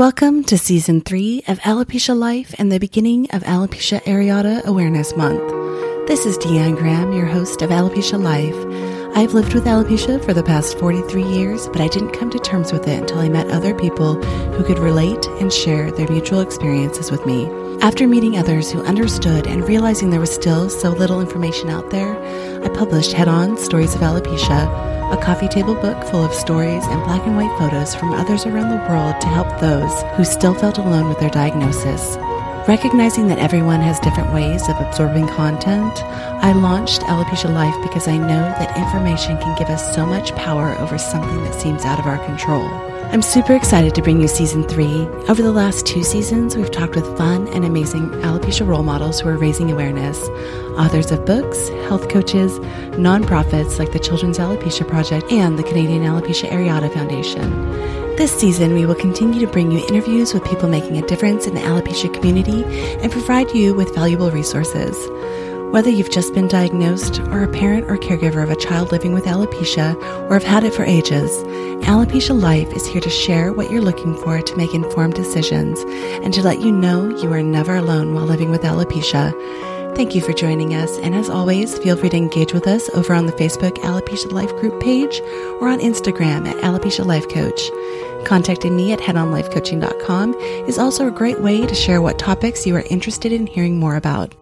Welcome to season three of Alopecia Life and the beginning of Alopecia Areata Awareness Month. This is Deeann Graham, your host of Alopecia Life. I've lived with alopecia for the past 43 years, but I didn't come to terms with it until I met other people who could relate and share their mutual experiences with me. After meeting others who understood and realizing there was still so little information out there, I published Head On Stories of Alopecia a coffee table book full of stories and black and white photos from others around the world to help those who still felt alone with their diagnosis. Recognizing that everyone has different ways of absorbing content, I launched Alopecia Life because I know that information can give us so much power over something that seems out of our control. I'm super excited to bring you season three. Over the last two seasons, we've talked with fun and amazing alopecia role models who are raising awareness, authors of books, health coaches, nonprofits like the Children's Alopecia Project and the Canadian Alopecia Areata Foundation. This season, we will continue to bring you interviews with people making a difference in the alopecia community and provide you with valuable resources. Whether you've just been diagnosed or a parent or caregiver of a child living with alopecia or have had it for ages, Alopecia Life is here to share what you're looking for to make informed decisions and to let you know you are never alone while living with alopecia. Thank you for joining us, and as always, feel free to engage with us over on the Facebook Alopecia Life group page or on Instagram at Alopecia Life Coach. Contacting me at headonlifecoaching.com is also a great way to share what topics you are interested in hearing more about.